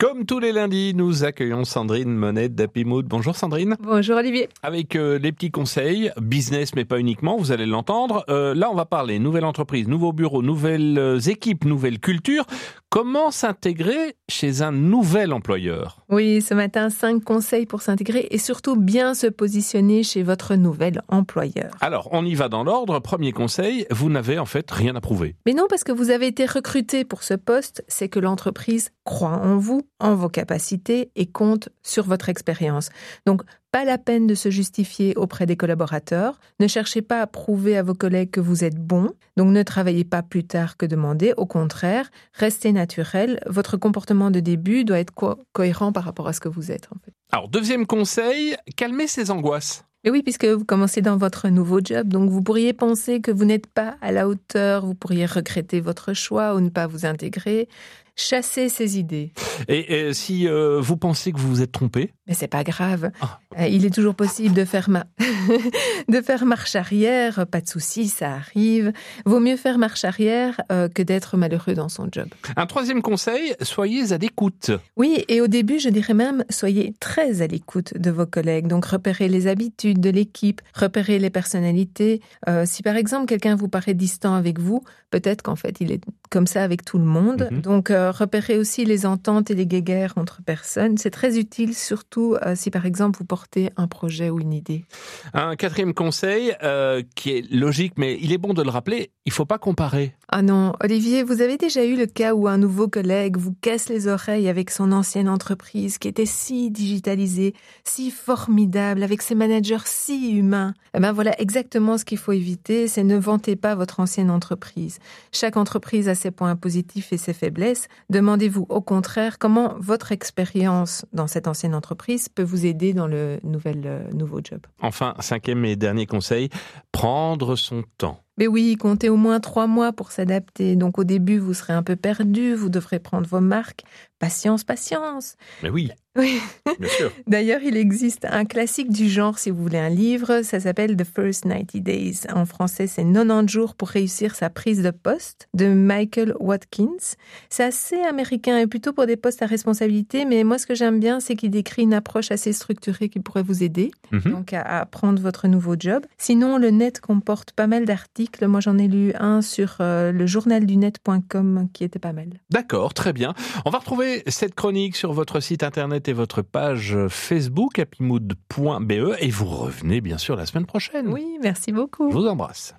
Comme tous les lundis, nous accueillons Sandrine Monet d'Happy Mood. Bonjour Sandrine. Bonjour Olivier. Avec euh, les petits conseils, business mais pas uniquement, vous allez l'entendre. Euh, là, on va parler nouvelle entreprise, nouveaux bureaux, nouvelles euh, équipes, nouvelle culture. Comment s'intégrer chez un nouvel employeur? Oui, ce matin, cinq conseils pour s'intégrer et surtout bien se positionner chez votre nouvel employeur. Alors, on y va dans l'ordre. Premier conseil, vous n'avez en fait rien à prouver. Mais non, parce que vous avez été recruté pour ce poste, c'est que l'entreprise croit en vous, en vos capacités et compte sur votre expérience. Donc, pas la peine de se justifier auprès des collaborateurs. Ne cherchez pas à prouver à vos collègues que vous êtes bon. Donc ne travaillez pas plus tard que demandé. Au contraire, restez naturel. Votre comportement de début doit être cohérent par rapport à ce que vous êtes. En fait. Alors deuxième conseil, calmez ses angoisses. Mais oui, puisque vous commencez dans votre nouveau job, donc vous pourriez penser que vous n'êtes pas à la hauteur, vous pourriez regretter votre choix ou ne pas vous intégrer. Chassez ces idées. Et, si euh, vous pensez que vous vous êtes trompé? Mais c'est pas grave. Ah. Euh, il est toujours possible de faire, de faire marche arrière. Pas de souci, ça arrive. Vaut mieux faire marche arrière euh, que d'être malheureux dans son job. Un troisième conseil, soyez à l'écoute. Oui, et au début, je dirais même, soyez très à l'écoute de vos collègues. Donc, repérez les habitudes de l'équipe, repérez les personnalités. si par exemple, quelqu'un vous paraît distant avec vous, peut-être qu'en fait, il est comme ça avec tout le monde. Mhm. Donc, repérer aussi les ententes et les guéguerres entre personnes. C'est très utile, surtout euh, si par exemple vous portez un projet ou une idée. Un quatrième conseil euh, qui est logique, mais il est bon de le rappeler, il faut pas comparer. Ah non, Olivier, vous avez déjà eu le cas où un nouveau collègue vous casse les oreilles avec son ancienne entreprise qui était si digitalisée, si formidable, avec ses managers si humains? Eh ben voilà exactement ce qu'il faut éviter, c'est ne vantez pas votre ancienne entreprise. Chaque entreprise a ses points positifs et ses faiblesses. Demandez-vous au contraire comment votre expérience dans cette ancienne entreprise peut vous aider dans le nouvel, euh, nouveau job? Enfin, cinquième et dernier conseil, prendre son temps. Mais oui, comptez au moins trois mois pour s'adapter. Donc au début, vous serez un peu perdu, vous devrez prendre vos marques. Patience, patience. Mais oui. Oui. Bien sûr. D'ailleurs, il existe un classique du genre, si vous voulez un livre, ça s'appelle The First 90 Days. En français, c'est 90 jours pour réussir sa prise de poste de Michael Watkins. C'est assez américain et plutôt pour des postes à responsabilité, mais moi, ce que j'aime bien, c'est qu'il décrit une approche assez structurée qui pourrait vous aider, mhm. donc à, à prendre votre nouveau job. Sinon, le net comporte pas mal d'articles moi, j'en ai lu un sur euh, le journaldunet.com qui était pas mal. D'accord, très bien. On va retrouver cette chronique sur votre site internet et votre page Facebook happymood.be et vous revenez bien sûr la semaine prochaine. Oui, merci beaucoup. Je vous embrasse.